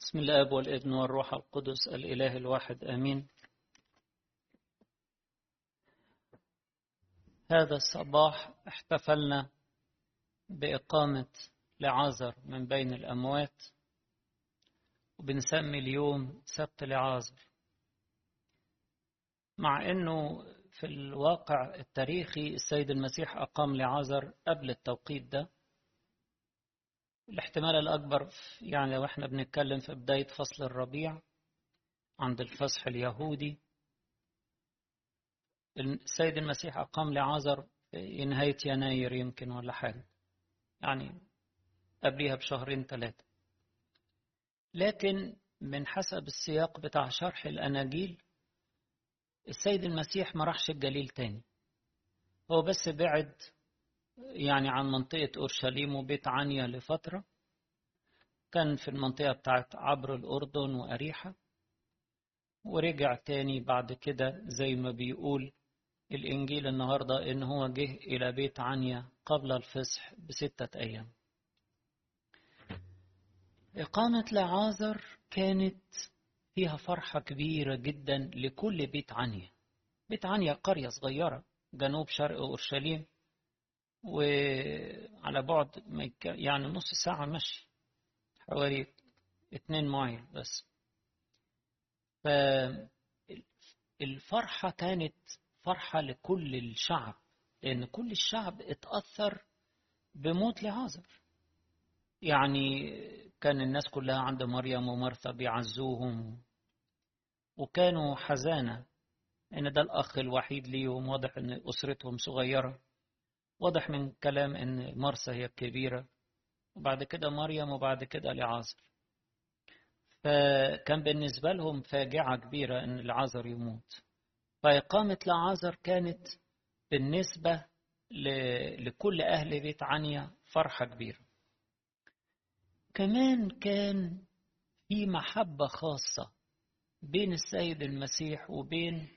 بسم الاب والابن والروح القدس الإله الواحد آمين. هذا الصباح احتفلنا بإقامة لعازر من بين الأموات وبنسمي اليوم سبت لعازر. مع إنه في الواقع التاريخي السيد المسيح أقام لعازر قبل التوقيت ده. الاحتمال الأكبر يعني لو إحنا بنتكلم في بداية فصل الربيع عند الفصح اليهودي. السيد المسيح أقام لعازر في نهاية يناير يمكن ولا حاجة. يعني قبليها بشهرين ثلاثة لكن من حسب السياق بتاع شرح الأناجيل السيد المسيح ما راحش الجليل تاني. هو بس بعد يعني عن منطقة أورشليم وبيت عنيا لفترة. كان في المنطقة بتاعت عبر الأردن وأريحة. ورجع تاني بعد كده زي ما بيقول الإنجيل النهاردة إن هو جه إلى بيت عنيا قبل الفصح بستة أيام. إقامة لعازر كانت فيها فرحة كبيرة جدا لكل بيت عنيا. بيت عنيا قرية صغيرة جنوب شرق أورشليم وعلى بعد يعني نص ساعة مشي حوالي اتنين مايل بس. فالفرحة كانت فرحة لكل الشعب لأن كل الشعب اتأثر بموت لعازر يعني كان الناس كلها عند مريم ومرثا بيعزوهم وكانوا حزانة إن ده الأخ الوحيد ليهم واضح إن أسرتهم صغيرة. واضح من كلام إن مرسى هي الكبيرة. وبعد كده مريم وبعد كده لعازر فكان بالنسبة لهم فاجعة كبيرة إن العازر يموت. فإقامة لعازر كانت بالنسبة لكل أهل بيت عنيا فرحة كبيرة. كمان كان في محبة خاصة بين السيد المسيح وبين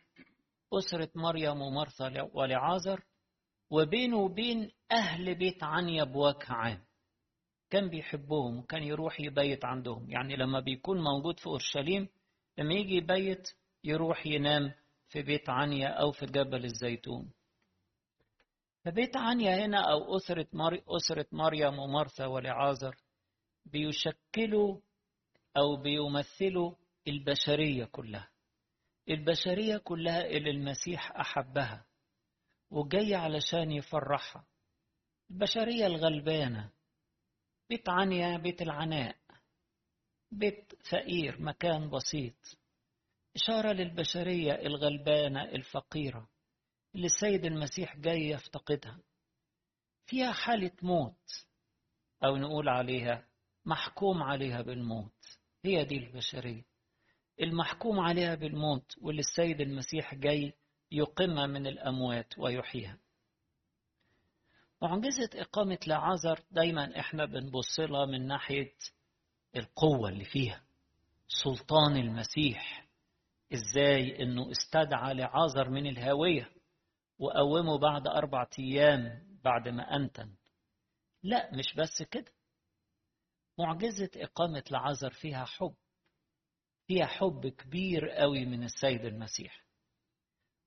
أسرة مريم ومرثا ولعازر وبينه وبين أهل بيت عنيا بوجه عام كان بيحبهم وكان يروح يبيت عندهم. يعني لما بيكون موجود في أورشليم لما يجي يبيت يروح ينام في بيت عنيا أو في جبل الزيتون. فبيت عنيا هنا أو أسرة, مر... أسرة مريم ومرثا ولعازر بيشكلوا أو بيمثلوا البشرية كلها. البشرية كلها اللي المسيح أحبها وجاي علشان يفرحها. البشرية الغلبانة بيت عنيا بيت العناء بيت فقير مكان بسيط. إشارة للبشرية الغلبانة الفقيرة اللي السيد المسيح جاي يفتقدها. فيها حالة موت أو نقول عليها محكوم عليها بالموت. هي دي البشرية. المحكوم عليها بالموت واللي السيد المسيح جاي يقيمها من الأموات ويحييها. معجزة إقامة لعازر دايما إحنا بنبص لها من ناحية القوة اللي فيها. سلطان المسيح إزاي إنه استدعى لعازر من الهاوية وقومه بعد أربعة أيام بعد ما أنتن. لا مش بس كده. معجزة إقامة لعازر فيها حب. فيها حب كبير قوي من السيد المسيح.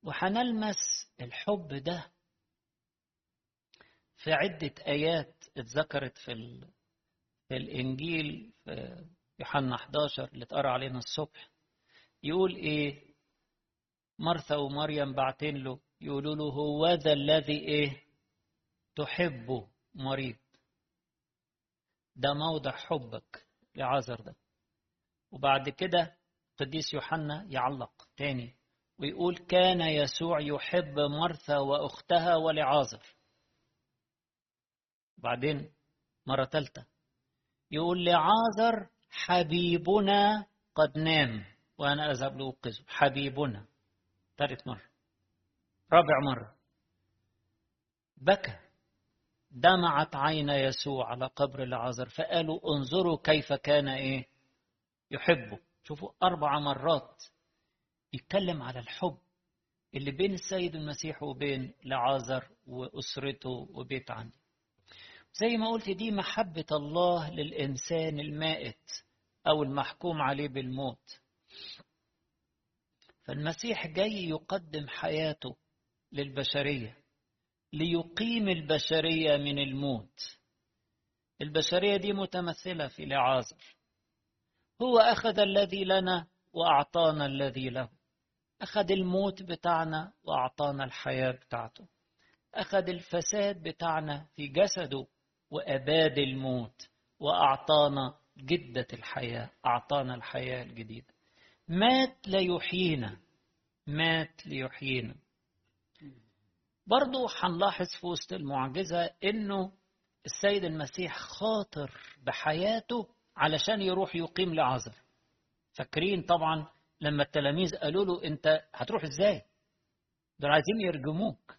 وهنلمس الحب ده في عدة آيات اتذكرت في, ال... في الإنجيل في يوحنا 11 اللي اتقرأ علينا الصبح. يقول إيه؟ مرثا ومريم بعتين له يقولوا له هو ذا الذي إيه؟ تحبه مريض. ده موضع حبك لعازر ده. وبعد كده قديس يوحنا يعلق تاني ويقول كان يسوع يحب مرثا وأختها ولعازر. بعدين مرة ثالثة يقول لعازر حبيبنا قد نام وأنا أذهب لأوقظه. حبيبنا ثالث مرة. رابع مرة. بكى. دمعت عين يسوع على قبر لعازر فقالوا انظروا كيف كان إيه؟ يحبه. شوفوا أربع مرات يتكلم على الحب اللي بين السيد المسيح وبين لعازر وأسرته وبيت عنه زي ما قلت دي محبة الله للإنسان المائت أو المحكوم عليه بالموت. فالمسيح جاي يقدم حياته للبشرية ليقيم البشرية من الموت. البشرية دي متمثلة في لعازر هو أخذ الذي لنا وأعطانا الذي له. أخذ الموت بتاعنا وأعطانا الحياة بتاعته. أخذ الفساد بتاعنا في جسده وأباد الموت وأعطانا جدة الحياة أعطانا الحياة الجديدة. مات ليحيينا مات ليحيينا. برضو هنلاحظ في وسط المعجزة إنه السيد المسيح خاطر بحياته علشان يروح يقيم لعازر. فاكرين طبعا لما التلاميذ قالوا له انت هتروح إزاي؟ دول عايزين يرجموك.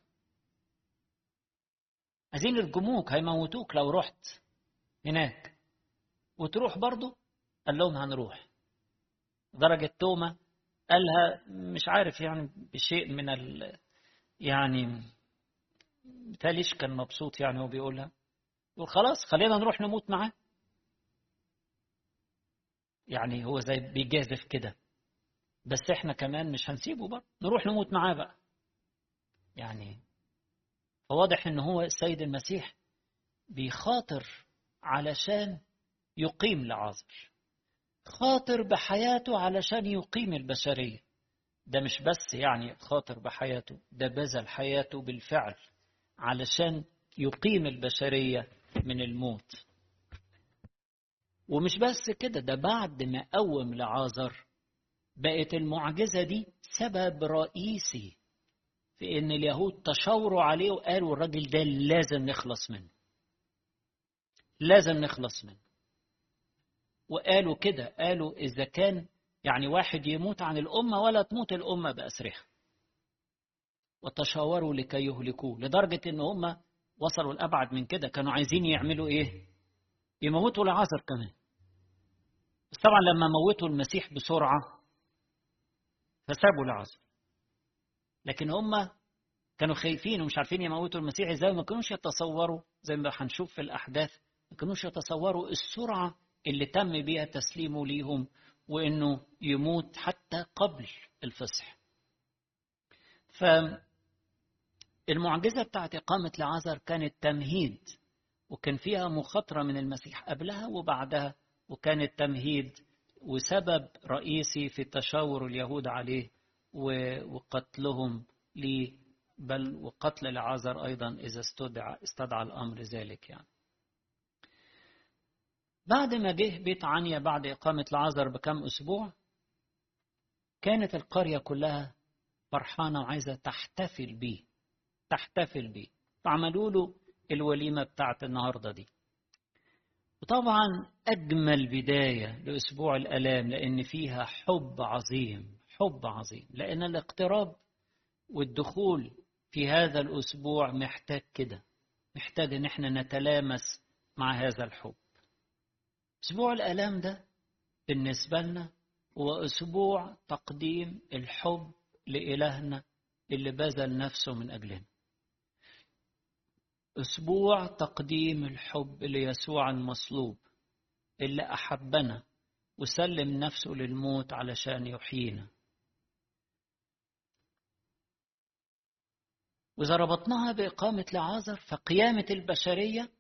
عايزين يرجموك هيموتوك لو رحت هناك. وتروح برضه؟ قال لهم هنروح. درجة توما قالها مش عارف يعني بشيء من ال يعني تاليش كان مبسوط يعني هو بيقولها يقول خلاص خلينا نروح نموت معاه. يعني هو زي بيجازف كده. بس إحنا كمان مش هنسيبه بقى نروح نموت معاه بقى. يعني فواضح إن هو السيد المسيح بيخاطر علشان يقيم لعازر. خاطر بحياته علشان يقيم البشرية. ده مش بس يعني خاطر بحياته ده بذل حياته بالفعل علشان يقيم البشرية من الموت. ومش بس كده ده بعد ما قوم لعازر. بقت المعجزة دي سبب رئيسي في إن اليهود تشاوروا عليه وقالوا الراجل ده لازم نخلص منه. لازم نخلص منه. وقالوا كده قالوا إذا كان يعني واحد يموت عن الأمة ولا تموت الأمة بأسرها. وتشاوروا لكي يهلكوه لدرجة إن هم وصلوا لأبعد من كده كانوا عايزين يعملوا إيه؟ يموتوا العازر كمان. بس طبعا لما موتوا المسيح بسرعة فسابوا العازر لكن هم كانوا خايفين ومش عارفين يموتوا المسيح إزاي ما كانوش يتصوروا زي ما هنشوف في الأحداث ما كانوش يتصوروا السرعة اللي تم بيها تسليمه ليهم وإنه يموت حتى قبل الفصح فالمعجزة بتاعت إقامة لعازر كانت تمهيد وكان فيها مخاطرة من المسيح قبلها وبعدها وكانت تمهيد وسبب رئيسي في تشاور اليهود عليه وقتلهم ليه بل وقتل لعازر أيضا إذا استدعى, استدعى الأمر ذلك يعني. بعد ما جه بيت عنيا بعد إقامة لعازر بكم أسبوع كانت القرية كلها فرحانة وعايزة تحتفل بيه تحتفل بيه. فعملوا له الوليمة بتاعت النهاردة دي. وطبعا أجمل بداية لأسبوع الألام لأن فيها حب عظيم حب عظيم. لأن الاقتراب والدخول في هذا الأسبوع محتاج كده محتاج إن إحنا نتلامس مع هذا الحب. أسبوع الآلام ده بالنسبة لنا هو أسبوع تقديم الحب لإلهنا اللي بذل نفسه من أجلنا. أسبوع تقديم الحب ليسوع المصلوب اللي أحبنا وسلم نفسه للموت علشان يحيينا. وإذا ربطناها بإقامة لعازر فقيامة البشرية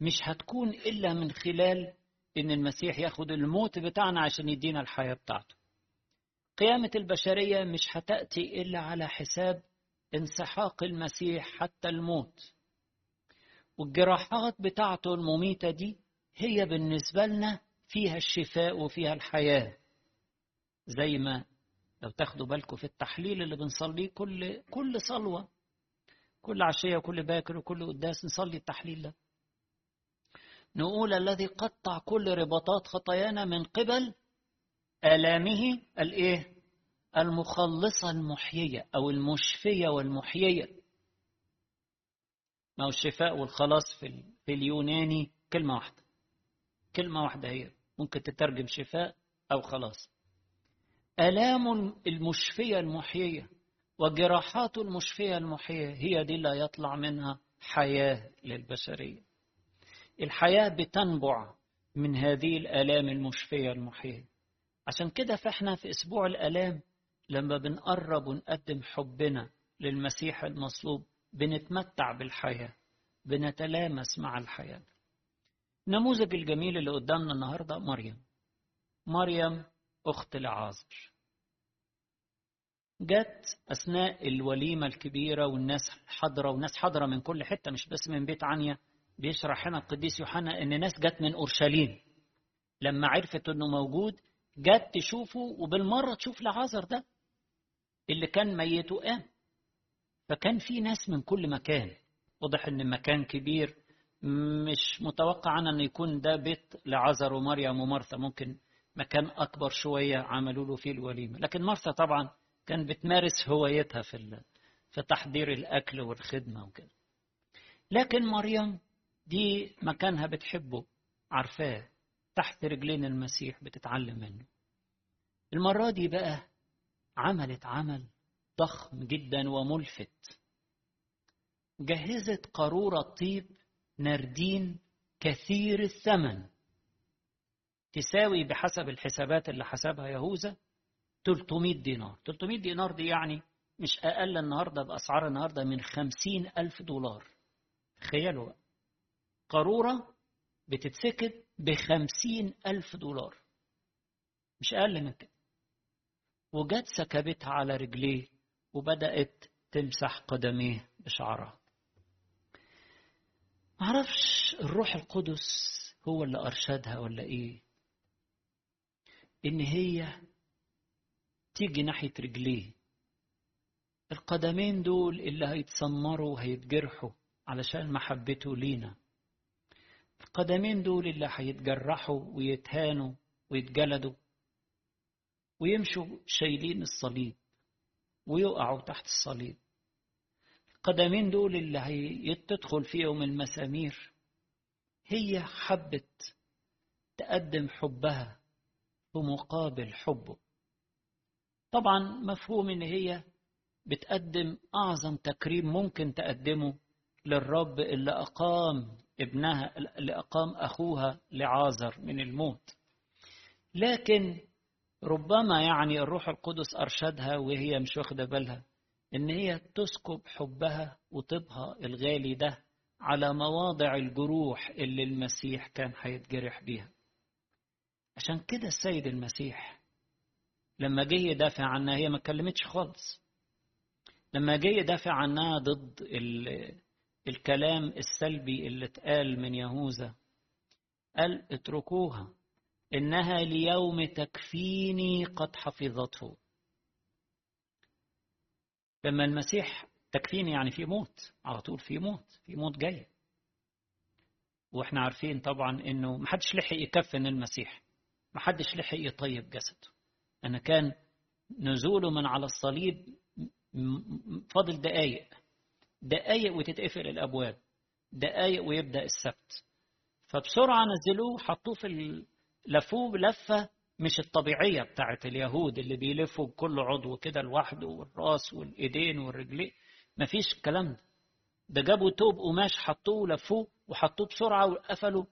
مش هتكون إلا من خلال إن المسيح ياخد الموت بتاعنا عشان يدينا الحياة بتاعته. قيامة البشرية مش هتأتي إلا على حساب انسحاق المسيح حتى الموت. والجراحات بتاعته المميتة دي هي بالنسبة لنا فيها الشفاء وفيها الحياة. زي ما لو تاخدوا بالكم في التحليل اللي بنصليه كل كل صلوة كل عشية وكل باكر وكل قداس نصلي التحليل ده. نقول الذي قطع كل رباطات خطايانا من قبل آلامه الإيه؟ المخلصة المحيية أو المشفية والمحيية. ما هو الشفاء والخلاص في, اليوناني كلمة واحدة. كلمة واحدة هي ممكن تترجم شفاء أو خلاص. آلام المشفية المحيية وجراحات المشفية المحيية هي دي اللي يطلع منها حياة للبشرية. الحياة بتنبع من هذه الآلام المشفية المحية عشان كده فإحنا في أسبوع الآلام لما بنقرب ونقدم حبنا للمسيح المصلوب بنتمتع بالحياة بنتلامس مع الحياة. النموذج الجميل اللي قدامنا النهاردة مريم. مريم أخت لعازر جت أثناء الوليمة الكبيرة والناس حاضرة والناس حاضرة من كل حتة مش بس من بيت عنيا. بيشرح هنا القديس يوحنا إن ناس جت من أورشليم. لما عرفت إنه موجود جت تشوفه وبالمرة تشوف لعازر ده اللي كان ميت وقام فكان في ناس من كل مكان. واضح إن مكان كبير مش متوقع أن يكون ده بيت لعازر ومريم ومرثا. ممكن مكان أكبر شوية عملوا له فيه الوليمة. لكن مرثا طبعا كان بتمارس هوايتها في في تحضير الأكل والخدمة وكده. لكن مريم دي مكانها بتحبه عارفاه. تحت رجلين المسيح بتتعلم منه. المرة دي بقى عملت عمل ضخم جدا وملفت. جهزت قارورة طيب نردين كثير الثمن. تساوي بحسب الحسابات اللي حسبها يهوذا 300 دينار. 300 دينار دي يعني مش أقل النهاردة بأسعار النهاردة من 50 ألف دولار. تخيلوا قارورة بتتسكت بخمسين ألف دولار. مش أقل من كده. وجت سكبتها على رجليه. وبدأت تمسح قدميه بشعرها معرفش الروح القدس هو اللي أرشدها ولا إيه. إن هي تيجي ناحية رجليه. القدمين دول اللي هيتسمروا وهيتجرحوا علشان محبته لينا. القدمين دول اللي هيتجرحوا ويتهانوا ويتجلدوا ويمشوا شايلين الصليب. ويقعوا تحت الصليب. القدمين دول اللي هتدخل فيهم المسامير هي حبت تقدم حبها بمقابل حبه. طبعا مفهوم إن هي بتقدم أعظم تكريم ممكن تقدمه للرب اللي أقام ابنها اللي أقام أخوها لعازر من الموت. لكن ربما يعني الروح القدس أرشدها وهي مش واخدة بالها إن هي تسكب حبها وطيبها الغالي ده على مواضع الجروح اللي المسيح كان هيتجرح بيها. عشان كده السيد المسيح لما جه يدافع عنها هي ما اتكلمتش خالص. لما جه يدافع عنها ضد الكلام السلبي اللي اتقال من يهوذا قال اتركوها. إنها ليوم تكفيني قد حفظته. لما المسيح تكفيني يعني في موت على طول في موت في موت جاي. وإحنا عارفين طبعا إنه محدش لحق يكفن المسيح محدش لحق يطيب جسده. أنا كان نزوله من على الصليب فاضل دقايق. دقايق وتتقفل الأبواب. دقايق ويبدأ السبت. فبسرعة نزلوه حطوه في لفوه لفة مش الطبيعية بتاعت اليهود اللي بيلفوا بكل عضو كده لوحده والراس والإيدين والرجلين. مفيش الكلام ده. ده جابوا توب قماش حطوه ولفوه وحطوه بسرعة وقفلوا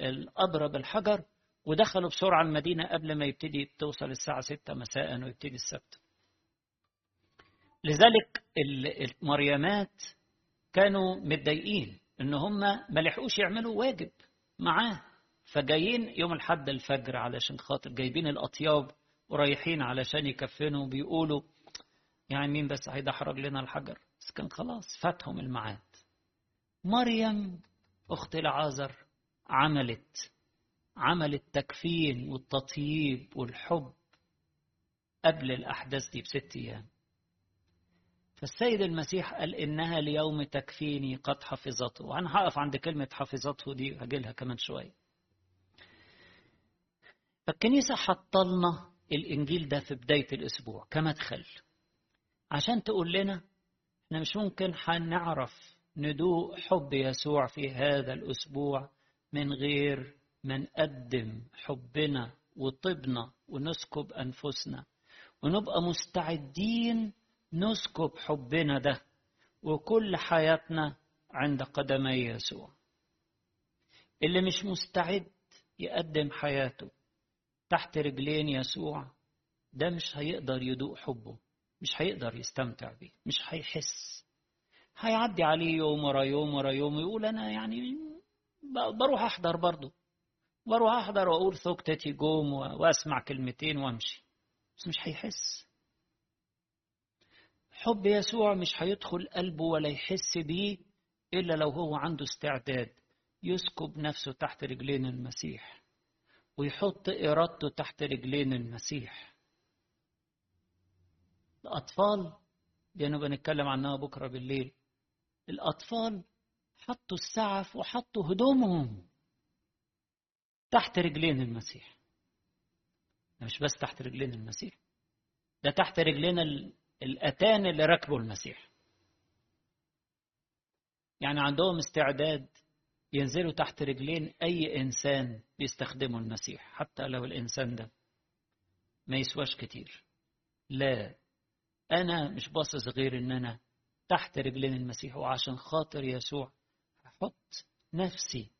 القبر بالحجر ودخلوا بسرعة المدينة قبل ما يبتدي توصل الساعة 6 مساء ويبتدي السبت. لذلك المريمات كانوا متضايقين إن هم ما لحقوش يعملوا واجب معاه. فجايين يوم الحد الفجر علشان خاطر جايبين الأطياب ورايحين علشان يكفنوا بيقولوا يعني مين بس هيدحرج لنا الحجر؟ بس كان خلاص فاتهم الميعاد. مريم أخت العازر عملت عمل التكفين والتطييب والحب قبل الأحداث دي بست أيام. فالسيد المسيح قال إنها ليوم تكفيني قد حفظته. وأنا هقف عند كلمة حفظته دي هجيلها كمان شوية. فالكنيسة حطلنا الإنجيل ده في بداية الأسبوع كمدخل عشان تقول لنا إحنا مش ممكن هنعرف ندوق حب يسوع في هذا الأسبوع من غير ما نقدم حبنا وطبنا ونسكب أنفسنا ونبقى مستعدين نسكب حبنا ده وكل حياتنا عند قدمي يسوع. اللي مش مستعد يقدم حياته تحت رجلين يسوع ده مش هيقدر يدوق حبه مش هيقدر يستمتع بيه مش هيحس. هيعدي عليه يوم ورا يوم ورا يوم ويقول أنا يعني بروح أحضر برضه. بروح أحضر وأقول ثوكتتي جوم وأسمع كلمتين وأمشي. بس مش هيحس. حب يسوع مش هيدخل قلبه ولا يحس بيه إلا لو هو عنده استعداد يسكب نفسه تحت رجلين المسيح. ويحط ارادته تحت رجلين المسيح. الأطفال دي أنا بنتكلم عنها بكرة بالليل. الأطفال حطوا السعف وحطوا هدومهم تحت رجلين المسيح. مش بس تحت رجلين المسيح ده تحت رجلين الأتان اللي ركبوا المسيح. يعني عندهم استعداد ينزلوا تحت رجلين أي إنسان بيستخدمه المسيح حتى لو الإنسان ده ما يسواش كتير. لا أنا مش باصص غير إن أنا تحت رجلين المسيح وعشان خاطر يسوع هحط نفسي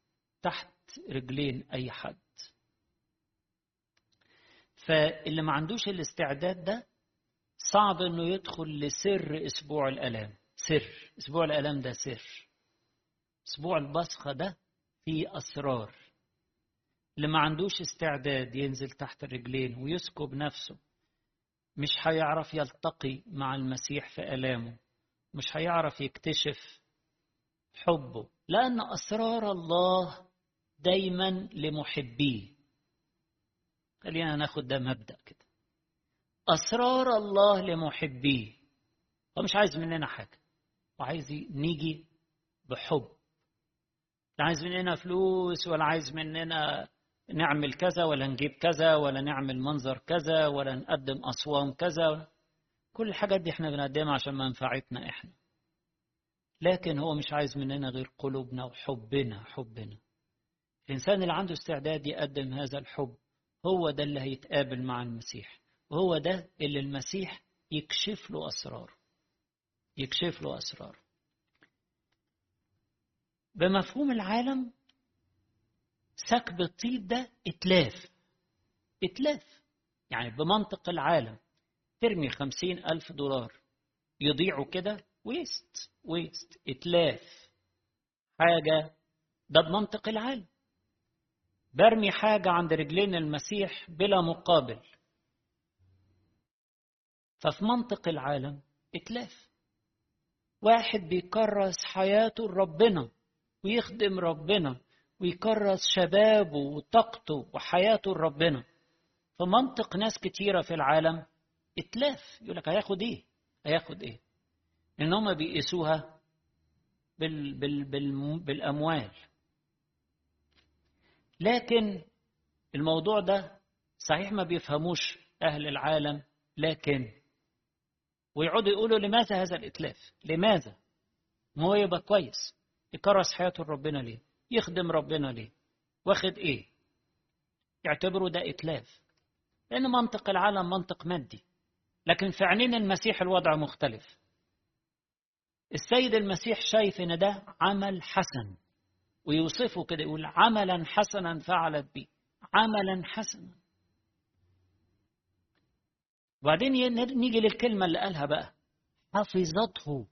تحت رجلين أي حد. فاللي ما عندوش الاستعداد ده صعب إنه يدخل لسر أسبوع الألام. سر أسبوع الألام ده سر. أسبوع البصخة ده فيه أسرار. اللي ما عندوش استعداد ينزل تحت الرجلين ويسكب نفسه مش هيعرف يلتقي مع المسيح في ألامه مش هيعرف يكتشف حبه لأن أسرار الله دايما لمحبيه. خلينا ناخد ده مبدأ كده. أسرار الله لمحبيه. هو مش عايز مننا حاجة وعايز نيجي بحب. لا عايز مننا فلوس ولا عايز مننا نعمل كذا ولا نجيب كذا ولا نعمل منظر كذا ولا نقدم أصوام كذا. كل الحاجات دي إحنا بنقدمها عشان منفعتنا إحنا. لكن هو مش عايز مننا غير قلوبنا وحبنا حبنا. الإنسان اللي عنده استعداد يقدم هذا الحب هو ده اللي هيتقابل مع المسيح. وهو ده اللي المسيح يكشف له أسرار. يكشف له أسرار. بمفهوم العالم سكب الطيب ده إتلاف. إتلاف. يعني بمنطق العالم. ترمي خمسين ألف دولار. يضيعوا كده. waste waste إتلاف. حاجة. ده بمنطق العالم. برمي حاجة عند رجلين المسيح بلا مقابل. ففي منطق العالم إتلاف. واحد بيكرس حياته لربنا ويخدم ربنا ويكرس شبابه وطاقته وحياته لربنا. فمنطق ناس كتيرة في العالم إتلاف يقول لك هياخد إيه؟ هياخد إيه؟ لأن هم بيقيسوها بال بال بال بالأموال. لكن الموضوع ده صحيح ما بيفهموش أهل العالم لكن ويقعدوا يقولوا لماذا هذا الإتلاف؟ لماذا؟ ما هو يبقى كويس. يكرس حياته لربنا ليه؟ يخدم ربنا ليه؟ واخد إيه؟ يعتبروا ده إتلاف. لأن منطق العالم منطق مادي. لكن في عينين المسيح الوضع مختلف. السيد المسيح شايف إن ده عمل حسن. ويوصفه كده يقول عملا حسنا فعلت بي. عملا حسنا. وبعدين نيجي للكلمة اللي قالها بقى. حفظته.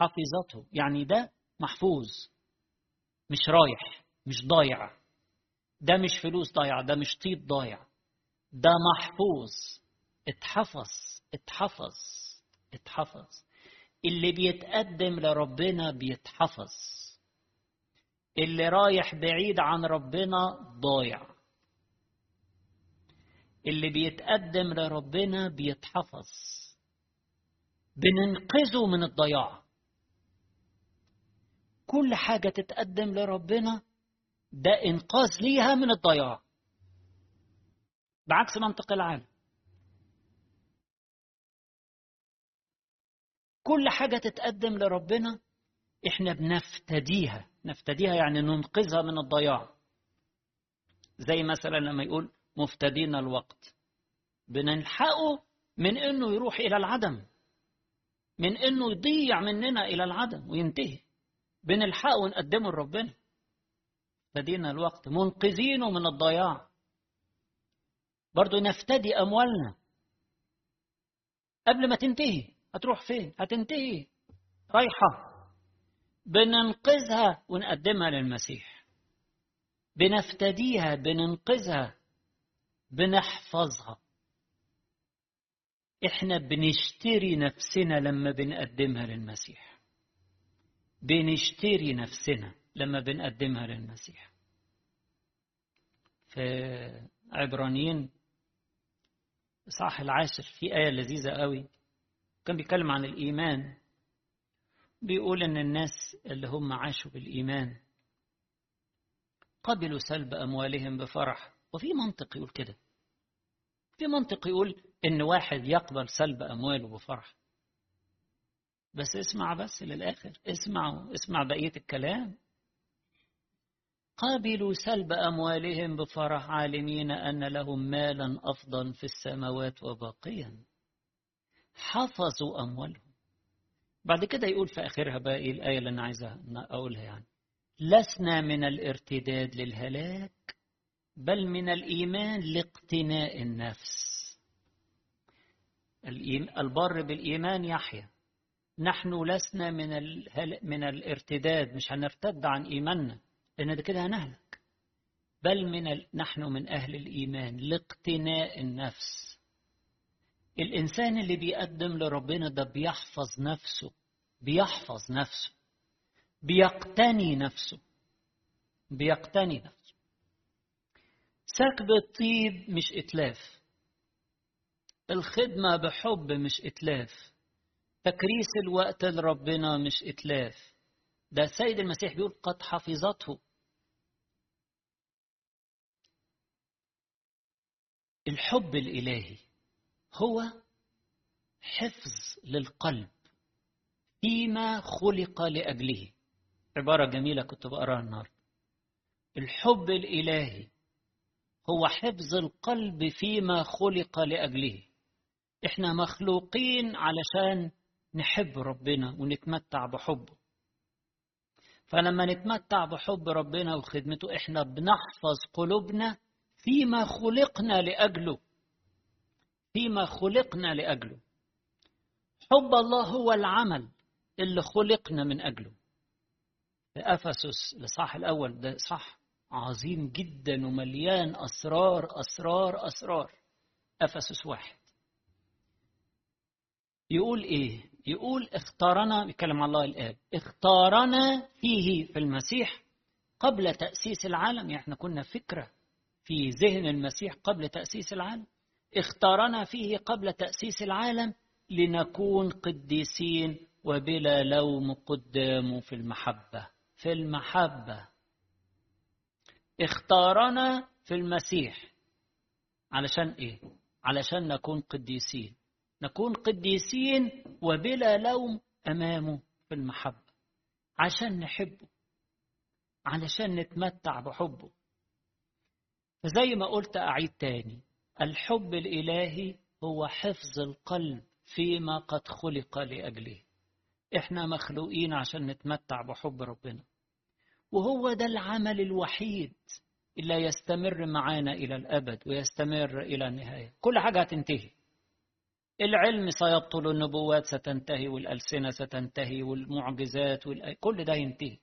حفظته. يعني ده محفوظ مش رايح مش ضايع. ده مش فلوس ضايعة ده مش طيب ضايع. ده محفوظ. اتحفظ اتحفظ اتحفظ. اللي بيتقدم لربنا بيتحفظ. اللي رايح بعيد عن ربنا ضايع. اللي بيتقدم لربنا بيتحفظ. بننقذه من الضياع. كل حاجة تتقدم لربنا ده إنقاذ ليها من الضياع. بعكس منطق العالم كل حاجة تتقدم لربنا إحنا بنفتديها. نفتديها يعني ننقذها من الضياع. زي مثلا لما يقول مفتدين الوقت. بنلحقه من إنه يروح إلى العدم. من إنه يضيع مننا إلى العدم وينتهي. بنلحقه ونقدمه لربنا. بدينا الوقت. منقذينه من الضياع. برضو نفتدي أموالنا. قبل ما تنتهي. هتروح فين؟ هتنتهي. رايحة. بننقذها ونقدمها للمسيح. بنفتديها بننقذها بنحفظها. إحنا بنشتري نفسنا لما بنقدمها للمسيح. بنشتري نفسنا لما بنقدمها للمسيح. في عبرانيين صح العاشر في آية لذيذة قوي كان بيتكلم عن الإيمان. بيقول إن الناس اللي هم عاشوا بالإيمان قبلوا سلب أموالهم بفرح. وفي منطق يقول كده. في منطق يقول إن واحد يقبل سلب أمواله بفرح. بس اسمع بس للآخر. اسمع اسمع بقية الكلام. قابلوا سلب أموالهم بفرح عالمين أن لهم مالا أفضل في السماوات وباقيا. حفظوا أموالهم. بعد كده يقول في آخرها بقى إيه الآية اللي أنا عايزة أقولها يعني. لسنا من الارتداد للهلاك بل من الإيمان لاقتناء النفس. البر بالإيمان يحيى نحن لسنا من من الارتداد مش هنرتد عن إيماننا لأن ده كده هنهلك. بل من ال... نحن من أهل الإيمان لاقتناء النفس. الإنسان اللي بيقدم لربنا ده بيحفظ نفسه بيحفظ نفسه بيقتني نفسه بيقتني نفسه. سكب الطيب مش إتلاف الخدمة بحب مش إتلاف. تكريس الوقت لربنا مش إتلاف. ده السيد المسيح بيقول قد حفظته. الحب الإلهي هو حفظ للقلب فيما خلق لأجله. عبارة جميلة كنت بقراها النهاردة. الحب الإلهي هو حفظ القلب فيما خلق لأجله. إحنا مخلوقين علشان نحب ربنا ونتمتع بحبه. فلما نتمتع بحب ربنا وخدمته إحنا بنحفظ قلوبنا فيما خلقنا لأجله. فيما خلقنا لأجله. حب الله هو العمل اللي خلقنا من أجله. في أفسس الإصحاح الأول ده صح. عظيم جدا ومليان أسرار أسرار أسرار. أفسس واحد. يقول إيه؟ يقول اختارنا عن الله الآب اختارنا فيه في المسيح قبل تأسيس العالم. يعني إحنا كنا فكرة في ذهن المسيح قبل تأسيس العالم. اختارنا فيه قبل تأسيس العالم لنكون قديسين وبلا لوم قدامه في المحبة في المحبة. اختارنا في المسيح. علشان إيه؟ علشان نكون قديسين. نكون قديسين وبلا لوم أمامه في المحبة عشان نحبه علشان نتمتع بحبه. فزي ما قلت أعيد تاني الحب الإلهي هو حفظ القلب فيما قد خلق لأجله. إحنا مخلوقين عشان نتمتع بحب ربنا. وهو ده العمل الوحيد اللي يستمر معانا إلى الأبد ويستمر إلى النهاية. كل حاجة هتنتهي. العلم سيبطل النبوات ستنتهي والألسنة ستنتهي والمعجزات والأ... كل ده ينتهي.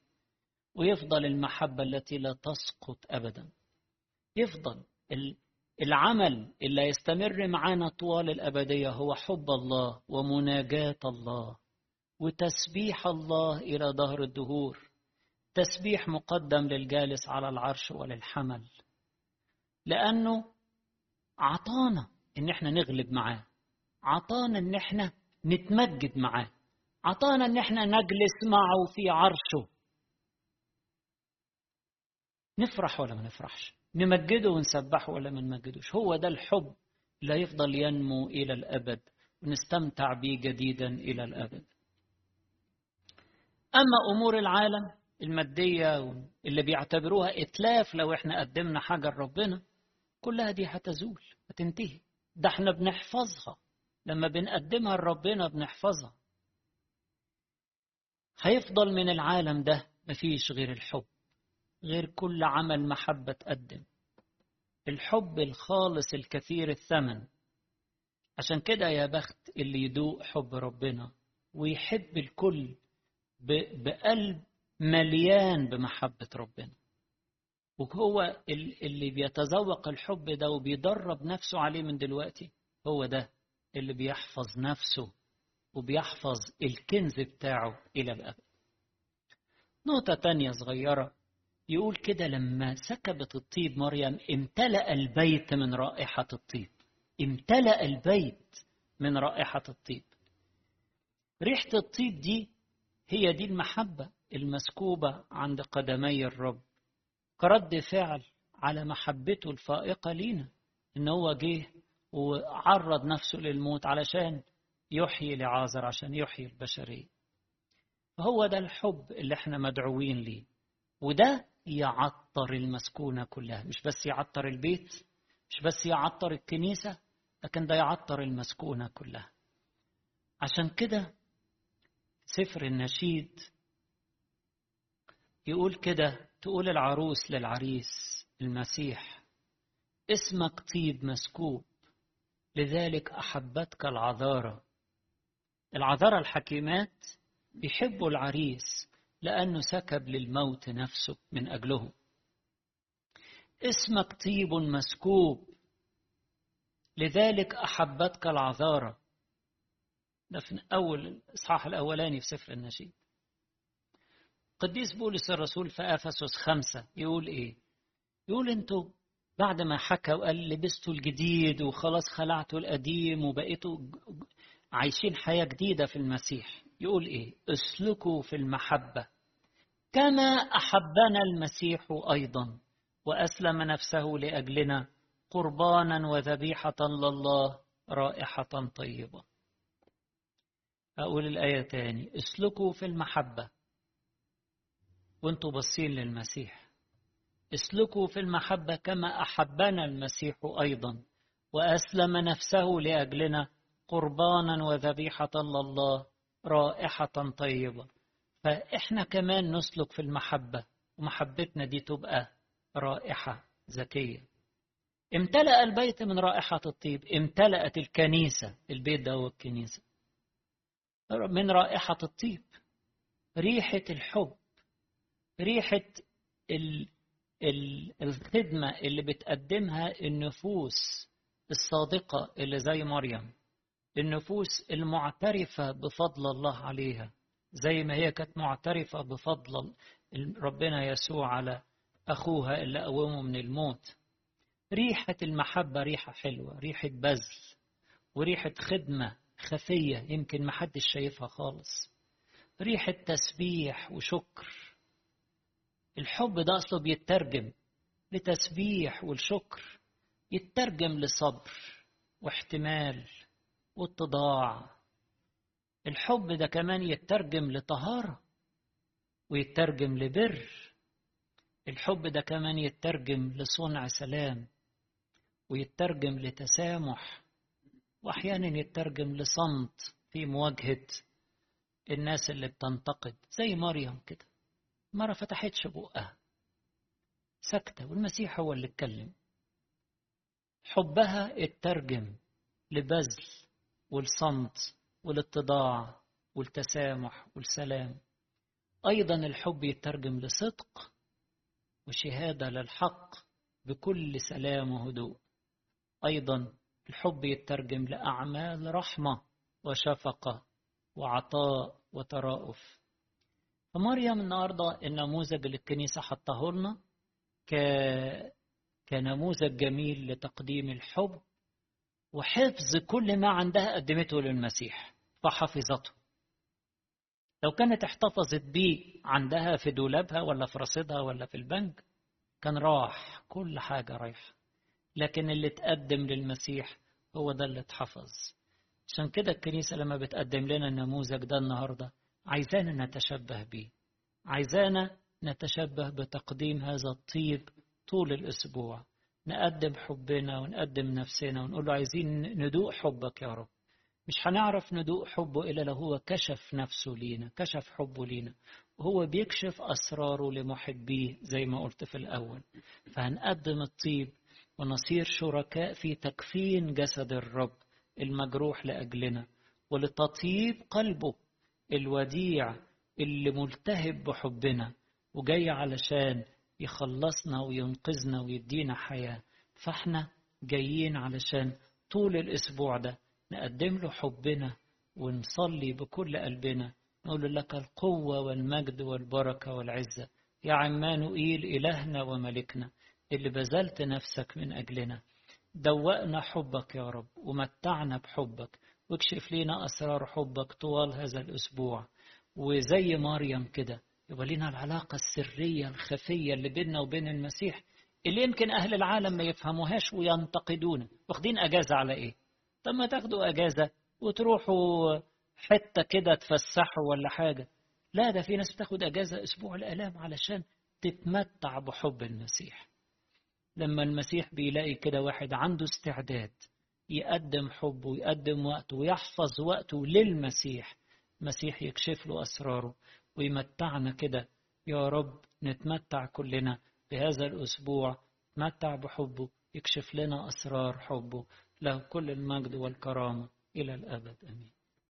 ويفضل المحبة التي لا تسقط أبدا. يفضل العمل اللي يستمر معانا طوال الأبدية هو حب الله ومناجاة الله وتسبيح الله إلى ظهر الدهور. تسبيح مقدم للجالس على العرش وللحمل. لأنه عطانا إن إحنا نغلب معاه. عطانا إن إحنا نتمجد معاه. عطانا إن إحنا نجلس معه في عرشه. نفرح ولا ما نفرحش؟ نمجده ونسبحه ولا ما نمجدوش؟ هو ده الحب. لا يفضل ينمو إلى الأبد. ونستمتع به جديدا إلى الأبد. أما أمور العالم المادية اللي بيعتبروها إتلاف لو إحنا قدمنا حاجة لربنا كلها دي هتزول هتنتهي. ده إحنا بنحفظها. لما بنقدمها لربنا بنحفظها. هيفضل من العالم ده مفيش غير الحب غير كل عمل محبة تقدم. الحب الخالص الكثير الثمن. عشان كده يا بخت اللي يدوق حب ربنا ويحب الكل بقلب مليان بمحبة ربنا. وهو اللي بيتذوق الحب ده وبيدرب نفسه عليه من دلوقتي هو ده. اللي بيحفظ نفسه وبيحفظ الكنز بتاعه إلى الأبد. نقطة تانية صغيرة يقول كده لما سكبت الطيب مريم امتلأ البيت من رائحة الطيب. امتلأ البيت من رائحة الطيب. ريحة الطيب دي هي دي المحبة المسكوبة عند قدمي الرب. كرد فعل على محبته الفائقة لينا إن هو جه وعرض نفسه للموت علشان يحيي لعازر عشان يحيي البشرية. فهو ده الحب اللي إحنا مدعوين ليه. وده يعطر المسكونة كلها. مش بس يعطر البيت مش بس يعطر الكنيسة لكن ده يعطر المسكونة كلها. عشان كده سفر النشيد يقول كده تقول العروس للعريس المسيح اسمك طيب مسكوب. لذلك أحبتك العذارة العذارة الحكيمات بيحبوا العريس لأنه سكب للموت نفسه من أجله. اسمك طيب مسكوب. لذلك أحبتك العذارة ده في أول الإصحاح الأولاني في سفر النشيد. قديس بولس الرسول في أفسس خمسة يقول إيه؟ يقول أنتوا بعد ما حكى وقال لبستوا الجديد وخلاص خلعتوا القديم وبقيتوا عايشين حياة جديدة في المسيح. يقول إيه؟ اسلكوا في المحبة. كما أحبنا المسيح أيضا وأسلم نفسه لأجلنا قربانا وذبيحة لله رائحة طيبة. أقول الآية تاني. اسلكوا في المحبة. وانتوا باصين للمسيح. اسلكوا في المحبة كما أحبنا المسيح أيضا وأسلم نفسه لأجلنا قربانا وذبيحة لله رائحة طيبة. فإحنا كمان نسلك في المحبة ومحبتنا دي تبقى رائحة زكية امتلأ البيت من رائحة الطيب امتلأت الكنيسة البيت ده هو الكنيسة من رائحة الطيب ريحة الحب ريحة الخدمة اللي بتقدمها النفوس الصادقة اللي زي مريم. النفوس المعترفة بفضل الله عليها. زي ما هي كانت معترفة بفضل ربنا يسوع على أخوها اللي قومه من الموت. ريحة المحبة ريحة حلوة ريحة بذل وريحة خدمة خفية يمكن محدش شايفها خالص. ريحة تسبيح وشكر الحب ده أصله بيترجم لتسبيح والشكر يترجم لصبر واحتمال واتضاع. الحب ده كمان يترجم لطهارة ويترجم لبر. الحب ده كمان يترجم لصنع سلام ويترجم لتسامح وأحيانا يترجم لصمت في مواجهة الناس اللي بتنتقد زي مريم كده. مرة فتحتش بقها سكتة والمسيح هو اللي اتكلم. حبها اترجم لبذل والصمت والاتضاع والتسامح والسلام. أيضا الحب يترجم لصدق وشهادة للحق بكل سلام وهدوء. أيضا الحب يترجم لأعمال رحمة وشفقة وعطاء وترأف. فمريم النهاردة النموذج اللي الكنيسة حطاه لنا ك... كنموذج جميل لتقديم الحب وحفظ كل ما عندها قدمته للمسيح فحفظته. لو كانت احتفظت بيه عندها في دولابها ولا في رصيدها ولا في البنك كان راح كل حاجة رايحة. لكن اللي تقدم للمسيح هو ده اللي اتحفظ. عشان كده الكنيسة لما بتقدم لنا النموذج ده النهاردة عايزانا نتشبه بيه. عايزانا نتشبه بتقديم هذا الطيب طول الأسبوع. نقدم حبنا ونقدم نفسنا ونقول له عايزين ندوق حبك يا رب. مش هنعرف ندوق حبه إلا لو هو كشف نفسه لينا كشف حبه لينا. هو بيكشف أسراره لمحبيه زي ما قلت في الأول. فهنقدم الطيب ونصير شركاء في تكفين جسد الرب المجروح لأجلنا ولتطيب قلبه. الوديع اللي ملتهب بحبنا وجاي علشان يخلصنا وينقذنا ويدينا حياة. فاحنا جايين علشان طول الأسبوع ده نقدم له حبنا ونصلي بكل قلبنا. نقول لك القوة والمجد والبركة والعزة. يا عمانوئيل إلهنا وملكنا اللي بذلت نفسك من أجلنا. دوقنا حبك يا رب ومتعنا بحبك. واكشف لنا أسرار حبك طوال هذا الأسبوع. وزي مريم كده يبقى لنا العلاقة السرية الخفية اللي بيننا وبين المسيح اللي يمكن أهل العالم ما يفهموهاش وينتقدونا واخدين أجازة على إيه؟ طب ما تاخدوا أجازة وتروحوا حتة كده تفسحوا ولا حاجة. لا ده في ناس بتاخد أجازة أسبوع الآلام علشان تتمتع بحب المسيح. لما المسيح بيلاقي كده واحد عنده استعداد يقدم حبه ويقدم وقته ويحفظ وقته للمسيح. المسيح يكشف له أسراره ويمتعنا كده. يا رب نتمتع كلنا بهذا الأسبوع نتمتع بحبه يكشف لنا أسرار حبه. له كل المجد والكرامة إلى الأبد. أمين.